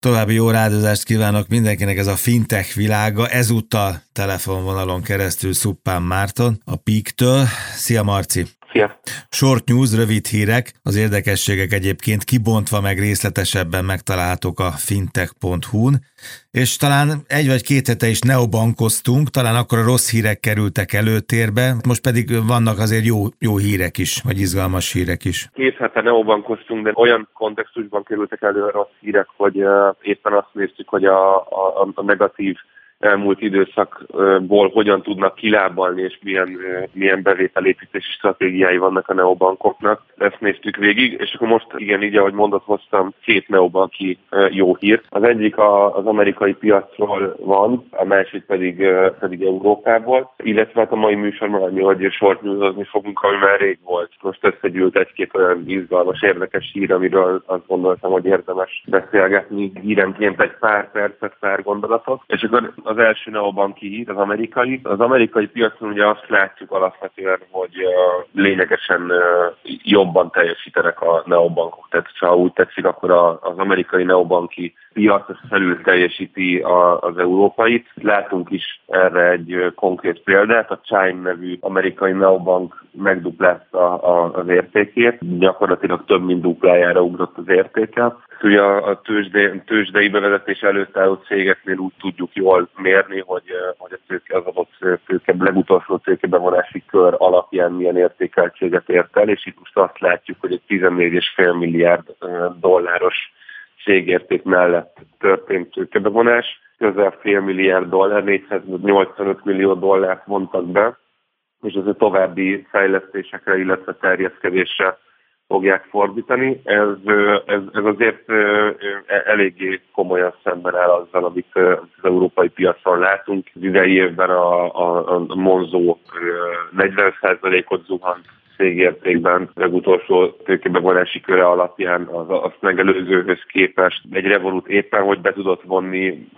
További jó rádozást kívánok mindenkinek ez a fintech világa. Ezúttal telefonvonalon keresztül Szuppán Márton a Peak-től. Szia Marci! Szia! Short news, rövid hírek, az érdekességek egyébként kibontva meg részletesebben megtalálhatók a fintech.hu-n, és talán egy vagy két hete is neobankoztunk, talán akkor a rossz hírek kerültek előtérbe, most pedig vannak azért jó, jó hírek is, vagy izgalmas hírek is. Két hete neobankoztunk, de olyan kontextusban kerültek elő a rossz hírek, hogy éppen azt néztük, hogy a, a, a negatív elmúlt időszakból hogyan tudnak kilábalni, és milyen, milyen bevételépítési stratégiái vannak a neobankoknak. Ezt néztük végig, és akkor most igen, így ahogy mondott, hoztam két neobanki jó hírt. Az egyik az amerikai piacról van, a másik pedig, pedig Európából, illetve hát a mai műsorban annyi, hogy short newsozni fogunk, ami már rég volt. Most összegyűlt egy-két olyan izgalmas, érdekes hír, amiről azt gondoltam, hogy érdemes beszélgetni hírenként egy pár percet, pár gondolatot. És akkor az első neobanki hír, az amerikai. Az amerikai piacon ugye azt látjuk alapvetően, hogy lényegesen jobban teljesítenek a neobankok. Tehát ha úgy tetszik, akkor az amerikai neobanki piac felül teljesíti az európait. Látunk is erre egy konkrét példát. A Chime nevű amerikai neobank megduplázta az értékét, gyakorlatilag több mint duplájára ugrott az értéke. Ugye a, a tőzsde, tőzsdei bevezetés előtt álló cégeknél úgy tudjuk jól mérni, hogy, hogy a tőke, az adott tőke, legutolsó tőkebevonási kör alapján milyen értékeltséget ért el, és itt most azt látjuk, hogy egy 14,5 milliárd dolláros cégérték mellett történt tőkebevonás, közel fél milliárd dollár, 485 millió dollárt mondtak be, és ez a további fejlesztésekre, illetve terjeszkedésre fogják fordítani. Ez, ez, ez azért eléggé komolyan szemben áll azzal, amit az európai piacon látunk. Az idei évben a, a, a Monzo 40%-ot zuhant cégértékben legutolsó tőkebevonási köre alapján az, azt megelőzőhöz képest egy Revolut éppen, hogy be tudott vonni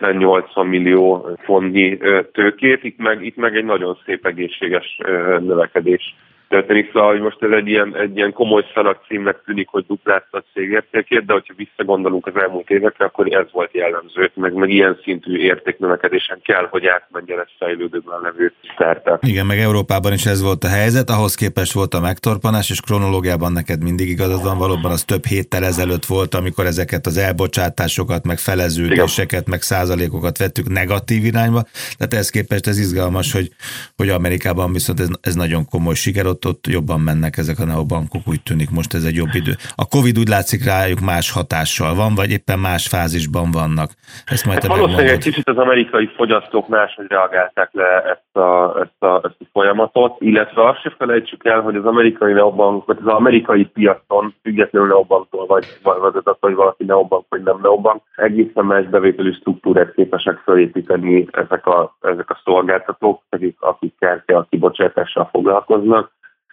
70-80 millió fontnyi tőkét, itt meg, itt meg egy nagyon szép egészséges növekedés történik. Szóval, hogy most ez egy ilyen, egy ilyen komoly címnek tűnik, hogy duplázta a cég értékét, de hogyha visszagondolunk az elmúlt évekre, akkor ez volt jellemző, meg, meg ilyen szintű értéknövekedésen kell, hogy átmenjen ez fejlődőben levő szerte. Igen, meg Európában is ez volt a helyzet, ahhoz képest volt a megtorpanás, és kronológiában neked mindig igazad van, valóban az több héttel ezelőtt volt, amikor ezeket az elbocsátásokat, meg feleződéseket, meg százalékokat vettük negatív irányba, tehát ehhez képest ez izgalmas, hogy, hogy Amerikában viszont ez, ez nagyon komoly siker, ott, ott jobban mennek ezek a neobankok, úgy tűnik most ez egy jobb idő. A Covid úgy látszik rájuk más hatással van, vagy éppen más fázisban vannak. Ezt majd hát valószínűleg egy kicsit az amerikai fogyasztók máshogy reagálták le ezt a, ezt, a, ezt a folyamatot, illetve azt se felejtsük el, hogy az amerikai neobank, vagy az amerikai piacon, függetlenül neobanktól, vagy, vagy az, hogy valaki neobank, vagy nem neobank, egészen más bevételi struktúrát képesek felépíteni ezek a, ezek a szolgáltatók, akik, akik kártya kibocsátással foglalkoznak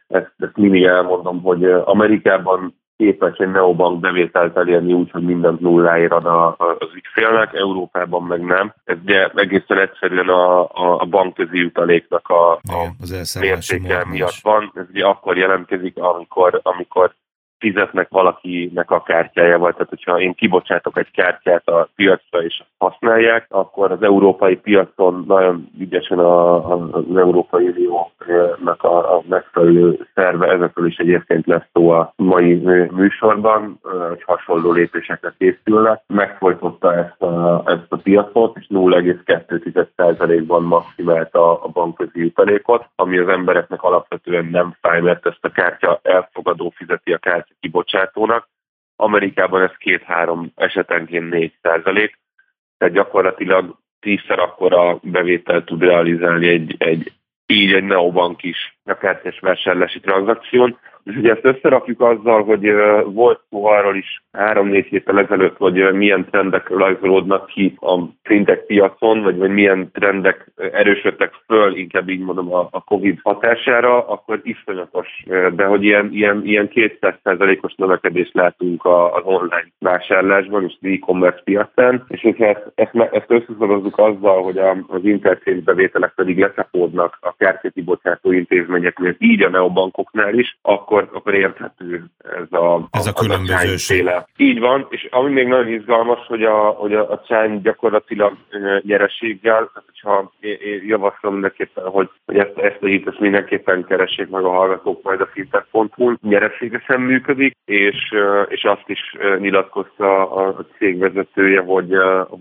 ezt, ezt mindig elmondom, hogy Amerikában képes egy neobank bevételt elérni úgy, hogy mindent nulláért ad az ügyfélnek, Európában meg nem. Ez ugye egészen egyszerűen a, a, a bankközi utaléknak a, a mértéke miatt van. Ez ugye akkor jelentkezik, amikor, amikor fizetnek valakinek a kártyájával. Tehát, hogyha én kibocsátok egy kártyát a piacra és használják, akkor az európai piacon nagyon ügyesen a, a, az Európai Uniónak a, a megfelelő szerve, ezekről is egyébként lesz szó a mai műsorban, hogy hasonló lépésekre készülnek. Megfolytotta ezt a, ezt a piacot, és 0,2%-ban maximált a, a bankközi jutalékot, ami az embereknek alapvetően nem fáj, mert ezt a kártya elfogadó fizeti a kártya kibocsátónak. Amerikában ez két-három esetenként 4 százalék, tehát gyakorlatilag tízszer akkora bevételt tud realizálni egy, egy így egy neobank is a kártyás vásárlási tranzakción. És ugye ezt összerakjuk azzal, hogy volt szó arról is három-négy héttel ezelőtt, hogy milyen trendek rajzolódnak ki a fintech piacon, vagy, vagy milyen trendek erősödtek föl, inkább így mondom, a, Covid hatására, akkor iszonyatos, de hogy ilyen, ilyen, ilyen 200%-os növekedést látunk az online vásárlásban és az e-commerce piacán, és hogyha ezt, ezt, ezt összeszorozzuk azzal, hogy az interfész bevételek pedig leszapódnak a kártyati bocsátó intézmény intézményeknél, így a neobankoknál is, akkor, akkor érthető ez a, ez a, a különbözőség. Így van, és ami még nagyon izgalmas, hogy a, hogy a, a Csány gyakorlatilag nyereséggel, hogyha én javaslom mindenképpen, hogy, hogy ezt, ezt a hitet mindenképpen keressék meg a hallgatók majd a fintech.hu-n, nyereségesen működik, és, és azt is nyilatkozta a cég vezetője, hogy,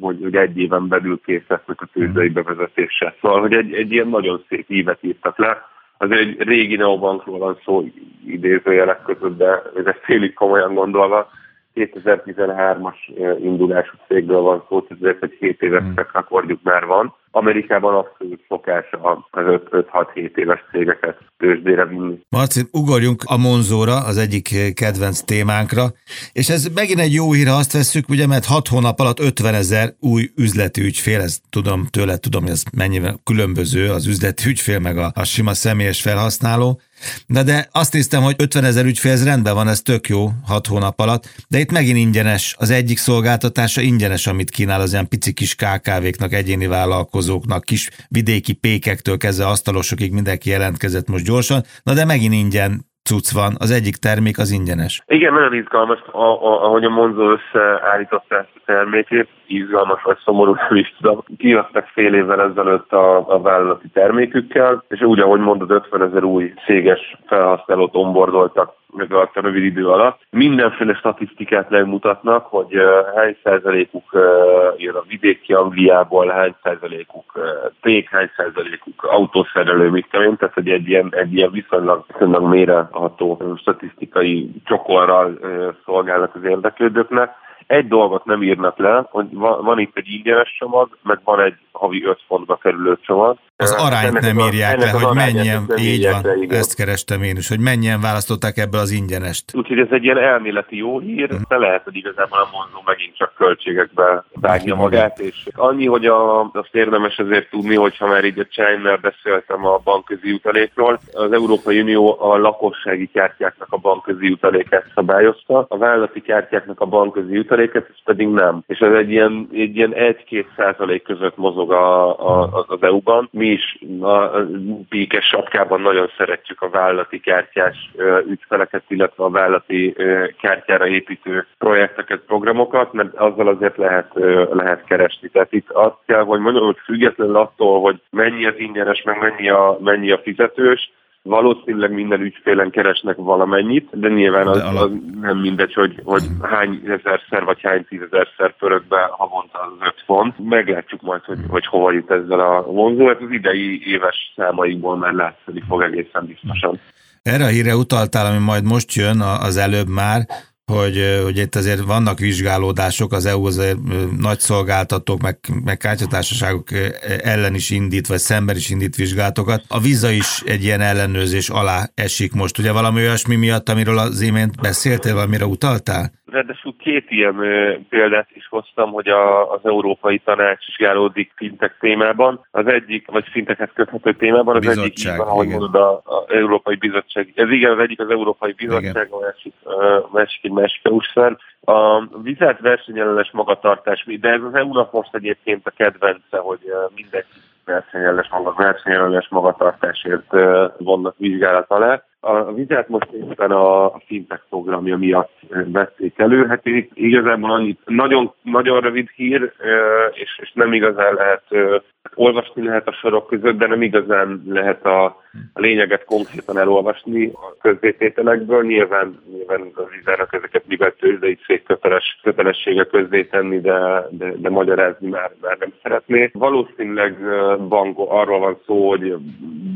hogy, hogy egy éven belül kész lesznek a tőzsdei bevezetése. Szóval, hogy egy, egy ilyen nagyon szép ívet írtak le, az egy régi neobankról van szó idézőjelek között, de ez félig komolyan gondolva, 2013-as indulású cégről van szó, tehát egy 7 éves hmm. rekordjuk már van. Amerikában abszolút szokás az 5-6-7 éves cégeket tőzsdére vinni. Marci, ugorjunk a Monzóra, az egyik kedvenc témánkra, és ez megint egy jó hír, ha azt veszük, ugye, mert 6 hónap alatt 50 ezer új üzleti ügyfél, ez tudom tőle, tudom, hogy ez mennyivel különböző az üzleti ügyfél, meg a, a sima személyes felhasználó, de, de azt néztem, hogy 50 ezer ügyfél, ez rendben van, ez tök jó, 6 hónap alatt, de itt megint ingyenes, az egyik szolgáltatása ingyenes, amit kínál az ilyen pici kis KKV-knak, egyéni vállalkozóknak, kis vidéki pékektől kezdve asztalosokig mindenki jelentkezett most gyorsan, na de megint ingyen cucc van, az egyik termék az ingyenes. Igen, nagyon izgalmas, ahogy a Monzo összeállította ezt a termékét, izgalmas vagy szomorú, nem is tudom. Kijöttek fél évvel ezelőtt a, a vállalati termékükkel, és úgy, ahogy mondod, 50 ezer új céges felhasználót onboardoltak meg a rövid idő alatt. Mindenféle statisztikát megmutatnak, hogy hány százalékuk jön a vidéki Angliából, hány százalékuk pék, hány százalékuk autószerelő, mit tudom tehát hogy egy ilyen, egy ilyen viszonylag, viszonylag méreható statisztikai csokorral szolgálnak az érdeklődőknek. Egy dolgot nem írnak le, hogy van, van itt egy ingyenes csomag, meg van egy havi 5 fontba kerülő csomag. Az arányt nem írják le, hogy mennyien, így van, le, ezt kerestem én is, hogy mennyien választották ebből az ingyenest. Úgyhogy ez egy ilyen elméleti jó hír, uh-huh. de lehet, hogy igazából a mondom megint csak költségekbe vágja magát, és annyi, hogy a, azt érdemes azért tudni, hogyha már így a China beszéltem a bankközi utalékról, az Európai Unió a lakossági kártyáknak a bankközi utalékát szabályozta, a vállalati kártyáknak a bankközi utaléket, ez pedig nem. És ez egy ilyen, egy ilyen 1-2 százalék között mozog a, a, az EU-ban. Mi is a píkes sapkában nagyon szeretjük a vállalati kártyás ügyfeleket, illetve a vállalati kártyára építő projekteket, programokat, mert azzal azért lehet, lehet keresni. Tehát itt azt kell, hogy mondjam, hogy függetlenül attól, hogy mennyi az ingyenes, meg mennyi a, mennyi a fizetős, Valószínűleg minden ügyfélen keresnek valamennyit, de nyilván az, az nem mindegy, hogy, hogy hány ezerszer vagy hány tízezerszer pörög be havonta az öt font. Meglátjuk majd, hogy, hogy hova jut ezzel a vonzó. Ez az idei éves számaikból már látszani fog egészen biztosan. Erre a híre utaltál, ami majd most jön az előbb már, hogy, hogy itt azért vannak vizsgálódások, az EU azért nagy szolgáltatók, meg, meg kártyatársaságok ellen is indít, vagy szemben is indít vizsgálatokat. A víza is egy ilyen ellenőrzés alá esik most. Ugye valami olyasmi miatt, amiről az imént beszéltél, valamire utaltál? Ráadásul két ilyen példát is hoztam, hogy a, az Európai Tanács vizsgálódik fintek témában. Az egyik, vagy finteket köthető témában, az Bizottság, egyik így van, ahogy mondod, az Európai Bizottság. Ez igen, az egyik az Európai Bizottság, igen. a másik, a másik egy másik EU-szer. A vizet versenyellenes magatartás, de ez az EU-nak most egyébként a kedvence, hogy mindenki versenyellenes, maga, versenyellenes magatartásért vannak vizsgálat alá. A vizet most éppen a fintech programja miatt vették elő. Hát igazából annyit, nagyon, nagyon rövid hír, és, és nem igazán lehet olvasni lehet a sorok között, de nem igazán lehet a, a lényeget konkrétan elolvasni a közzétételekből. Nyilván, nyilván az izának ezeket mivel tőzsdei cég köteles, kötelessége közzétenni, de, de, de magyarázni már, már nem szeretné. Valószínűleg bank, arról van szó, hogy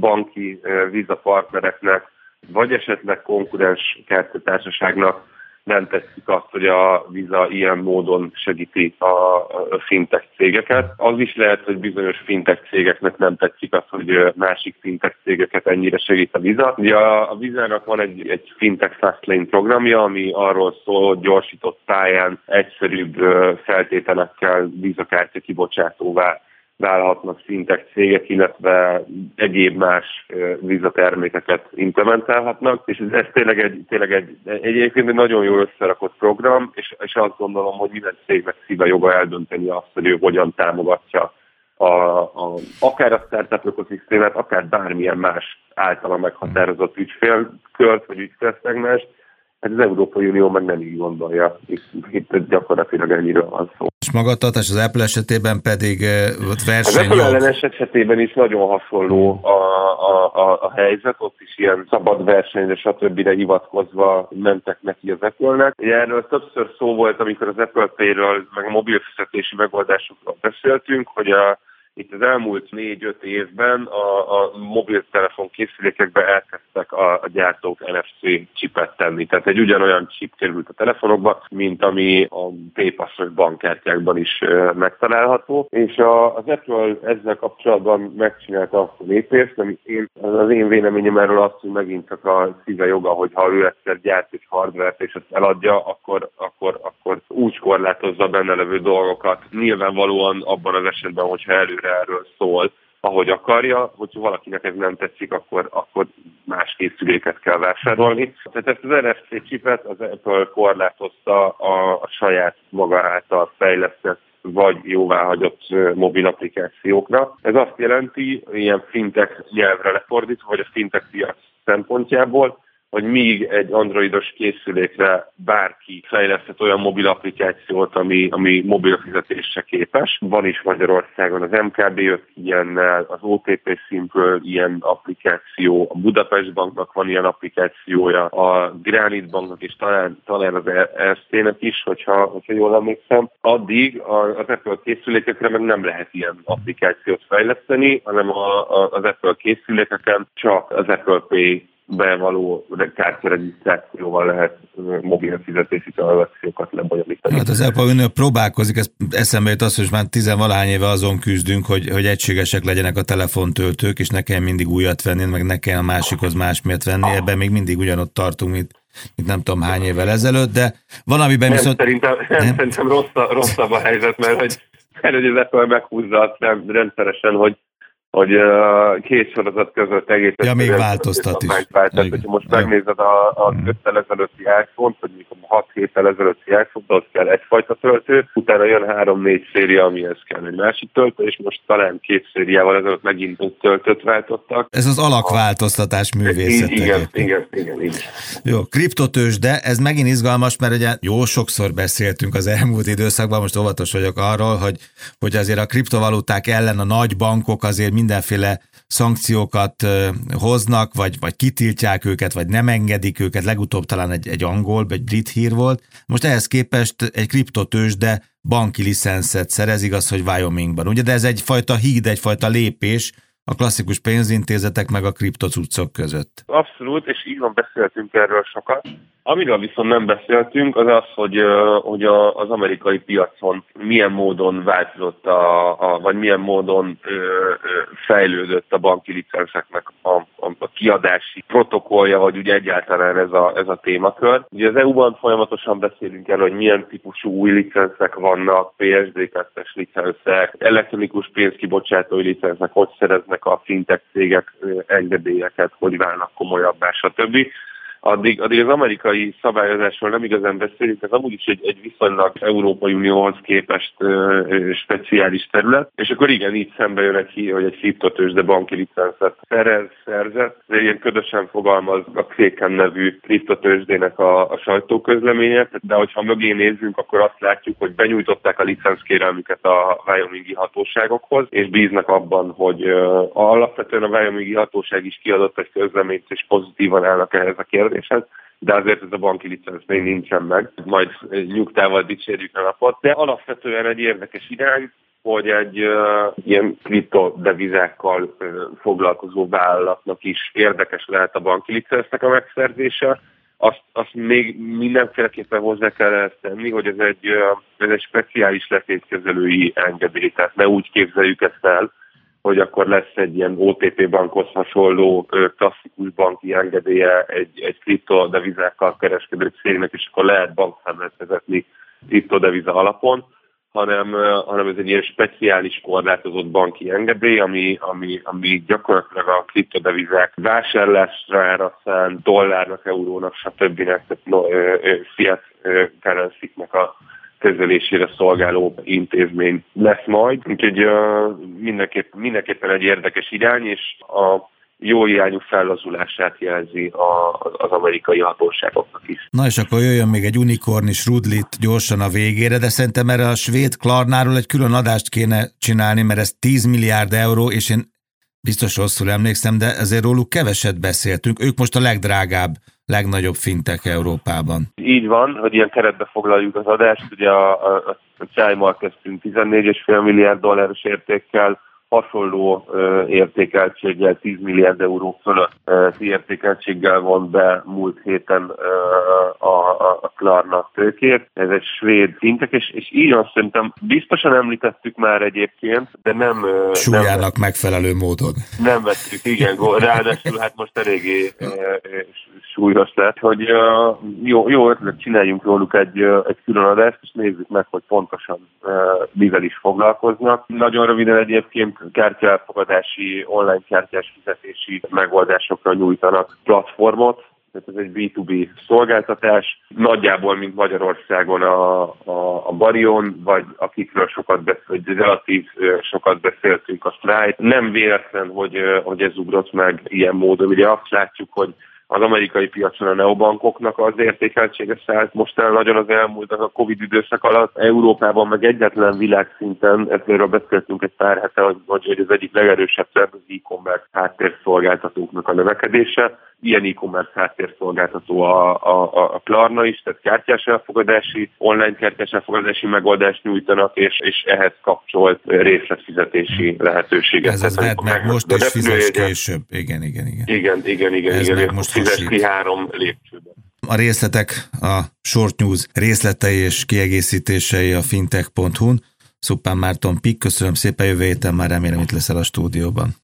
banki vízapartnereknek vagy esetleg konkurens kártyatársaságnak nem tetszik azt, hogy a Visa ilyen módon segíti a fintech cégeket. Az is lehet, hogy bizonyos fintech cégeknek nem tetszik az, hogy másik fintech cégeket ennyire segít a Visa. Ugye a Visa-nak van egy, egy fintech Fastlane programja, ami arról szól, hogy gyorsított pályán egyszerűbb feltételekkel Visa kártya kibocsátóvá válhatnak szintek cégek, illetve egyéb más vízatermékeket implementálhatnak, és ez, ez tényleg, egy, tényleg egy, egy, egyébként egy nagyon jól összerakott program, és, és azt gondolom, hogy minden cégnek szíve joga eldönteni azt, hogy ő hogyan támogatja a, a, akár a startup ökoszisztémát, akár bármilyen más általa meghatározott ügyfélkört vagy ügyfélszegmást, Hát az Európai Unió meg nem így gondolja. Itt, itt gyakorlatilag ennyiről van szó. És magatartás az Apple esetében pedig ott verseny. Az Apple ellenes esetében is nagyon hasonló a, a, a, a helyzet, ott is ilyen szabad versenyre, stb. hivatkozva mentek neki az Apple-nek. Erről többször szó volt, amikor az Apple Pay-ről, meg a mobil fizetési megoldásokról beszéltünk, hogy a itt az elmúlt négy-öt évben a, a mobiltelefon készülékekbe elkezdtek a, a gyártók NFC csipet tenni. Tehát egy ugyanolyan chip került a telefonokba, mint ami a Paypass-os bankkártyákban is e, megtalálható. És a, az Apple ezzel kapcsolatban megcsinálta azt a lépést, ami én, az én véleményem erről azt, hogy megint csak a szíve joga, hogy ha ő egyszer gyárt egy hardvert és ezt eladja, akkor, akkor, akkor úgy korlátozza benne levő dolgokat. Nyilvánvalóan abban az esetben, hogyha előre erről szól, ahogy akarja, hogyha valakinek ez nem tetszik, akkor, akkor más készüléket kell vásárolni. Tehát ezt az NFC csipet az Apple korlátozta a, a saját maga által fejlesztett vagy jóváhagyott mobil applikációkra. Ez azt jelenti, ilyen fintech nyelvre lefordítva, vagy a fintech piac szempontjából, hogy míg egy androidos készülékre bárki fejlesztett olyan mobil applikációt, ami, ami mobil fizetésre képes. Van is Magyarországon az MKB jött ilyennel, az OTP Simple ilyen applikáció, a Budapest Banknak van ilyen applikációja, a Granit Banknak és talán, talán az ESZT-nek is, hogyha, hogyha jól emlékszem. Addig az Apple készülékekre meg nem lehet ilyen applikációt fejleszteni, hanem a, a, az Apple készülékeken csak az Apple Pay bevaló kártyaregisztrációval lehet mobil fizetési tranzakciókat lebonyolítani. Hát az Apple Unió próbálkozik, ez eszembe jut az, hogy már tizenvalahány éve azon küzdünk, hogy, hogy egységesek legyenek a telefontöltők, és ne kell mindig újat venni, meg ne kell a másikhoz másmiért venni, ebben még mindig ugyanott tartunk, mint, mint nem tudom hány évvel ezelőtt, de van, amiben nem, viszont... Szerintem, nem, nem? szerintem rosszabb, rosszabb a helyzet, mert hogy, mert hogy az meghúzza azt rendszeresen, hogy hogy két sorozat között egész ja, még változtat is. Tehát, hogyha most megnézed a, a 5 ezelőtti iPhone-t, vagy mikor 6 héttel ezelőtti iPhone, az kell egyfajta töltő, utána jön 3-4 széria, amihez kell egy másik töltő, és most talán két szériával ezelőtt megint egy töltőt váltottak. Ez az alakváltoztatás művészet. Igen, igen, igen, igen. Jó, kriptotős, de ez megint izgalmas, mert ugye jó sokszor beszéltünk az elmúlt időszakban, most óvatos vagyok arról, hogy, hogy azért a kriptovaluták ellen a nagy bankok azért mindenféle szankciókat hoznak, vagy, vagy kitiltják őket, vagy nem engedik őket, legutóbb talán egy, egy angol, egy brit hír volt. Most ehhez képest egy kriptotős, de banki licenszet szerez, igaz, hogy Wyomingban. Ugye, de ez egyfajta híd, egyfajta lépés a klasszikus pénzintézetek meg a kriptocuccok között. Abszolút, és így van, beszéltünk erről sokat. Amiről viszont nem beszéltünk, az az, hogy, hogy az amerikai piacon milyen módon változott, a, a, vagy milyen módon ö, ö, fejlődött a banki licenszeknek a, a, a kiadási protokollja, vagy ugye egyáltalán ez a, ez a témakör. Ugye az EU-ban folyamatosan beszélünk erről, hogy milyen típusú új licenszek vannak, PSD2-es licenszek, elektronikus pénzkibocsátói licenszek, hogy szereznek a fintech cégek engedélyeket, hogy válnak komolyabbá, stb addig, addig az amerikai szabályozásról nem igazán beszélünk, ez amúgy is egy, egy viszonylag Európai Unióhoz képest ö, speciális terület, és akkor igen, így szembe jön egy, hogy egy de banki licenszet szerez, szerzett, de ilyen ködösen fogalmaz a Kraken nevű kriptotősdének a, a sajtóközleménye, de hogyha mögé nézzünk, akkor azt látjuk, hogy benyújtották a licenszkérelmüket a Wyomingi hatóságokhoz, és bíznak abban, hogy ö, alapvetően a Wyomingi hatóság is kiadott egy közleményt, és pozitívan állnak ehhez a kérdéshez kérdéshez, de azért ez a banki licenc még nincsen meg. Majd nyugtával dicsérjük a napot. De alapvetően egy érdekes irány, hogy egy uh, ilyen kriptodevizákkal uh, foglalkozó vállalatnak is érdekes lehet a banki licensznek a megszerzése. Azt, azt még mindenféleképpen hozzá kell ezt tenni, hogy ez egy, uh, ez egy speciális letétkezelői engedély, tehát ne úgy képzeljük ezt el, hogy akkor lesz egy ilyen OTP bankhoz hasonló klasszikus banki engedélye egy, egy kriptodevizákkal kereskedő cégnek, és akkor lehet bankszámlát vezetni kriptodeviza alapon, hanem, hanem ez egy ilyen speciális korlátozott banki engedély, ami, ami, ami gyakorlatilag a kriptodevizák vásárlásra szán dollárnak, eurónak, stb. fiat currency a kezelésére szolgáló intézmény lesz majd. Úgyhogy uh, mindenképp, mindenképpen egy érdekes irány, és a jó irányú fellazulását jelzi a, az amerikai hatóságoknak is. Na és akkor jöjjön még egy unikornis rudlit gyorsan a végére, de szerintem erre a svéd Klarnáról egy külön adást kéne csinálni, mert ez 10 milliárd euró, és én biztos rosszul emlékszem, de ezért róluk keveset beszéltünk. Ők most a legdrágább, legnagyobb fintek Európában. Így van, hogy ilyen keretbe foglaljuk az adást. Ugye a, a, a Csájmal kezdtünk 14,5 milliárd dolláros értékkel, hasonló értékeltséggel, 10 milliárd euró fölött értékeltséggel von be múlt héten a, a, a Klarna tőkét. Ez egy svéd fintek, és, és így azt szerintem biztosan említettük már egyébként, de nem... Súlyának nem, megfelelő módon. Nem vettük, igen, ráadásul hát most eléggé súlyos lett, hogy jó, jó ötlet, csináljunk róluk egy, egy külön adást, és nézzük meg, hogy pontosan mivel is foglalkoznak. Nagyon röviden egyébként kártyaelfogadási, online kártyás fizetési megoldásokra nyújtanak platformot, tehát ez egy B2B szolgáltatás, nagyjából, mint Magyarországon a, a, a Barion, vagy akikről sokat beszélt, vagy relatív sokat beszéltünk a Stripe. Nem véletlen, hogy, hogy ez ugrott meg ilyen módon. Ugye azt látjuk, hogy az amerikai piacon a neobankoknak az értékeltsége szállt most el nagyon az elmúlt a Covid időszak alatt. Európában meg egyetlen világszinten, erről beszéltünk egy pár hete, hogy, hogy az egyik legerősebb szerv az e-commerce háttérszolgáltatóknak a növekedése. Ilyen e-commerce háttérszolgáltató a, a, a Klarna is, tehát kártyás elfogadási, online kártyás elfogadási megoldást nyújtanak, és, és ehhez kapcsolt részletfizetési lehetőséget. Ez az vedd meg most és fizes később. Igen, igen, igen. Igen, igen, igen. Ez igen, most fizes ki három lépcsőben. A részletek a Short News részletei és kiegészítései a fintech.hu-n. Szupán Márton Pik, köszönöm szépen, jövő héten már remélem itt leszel a stúdióban.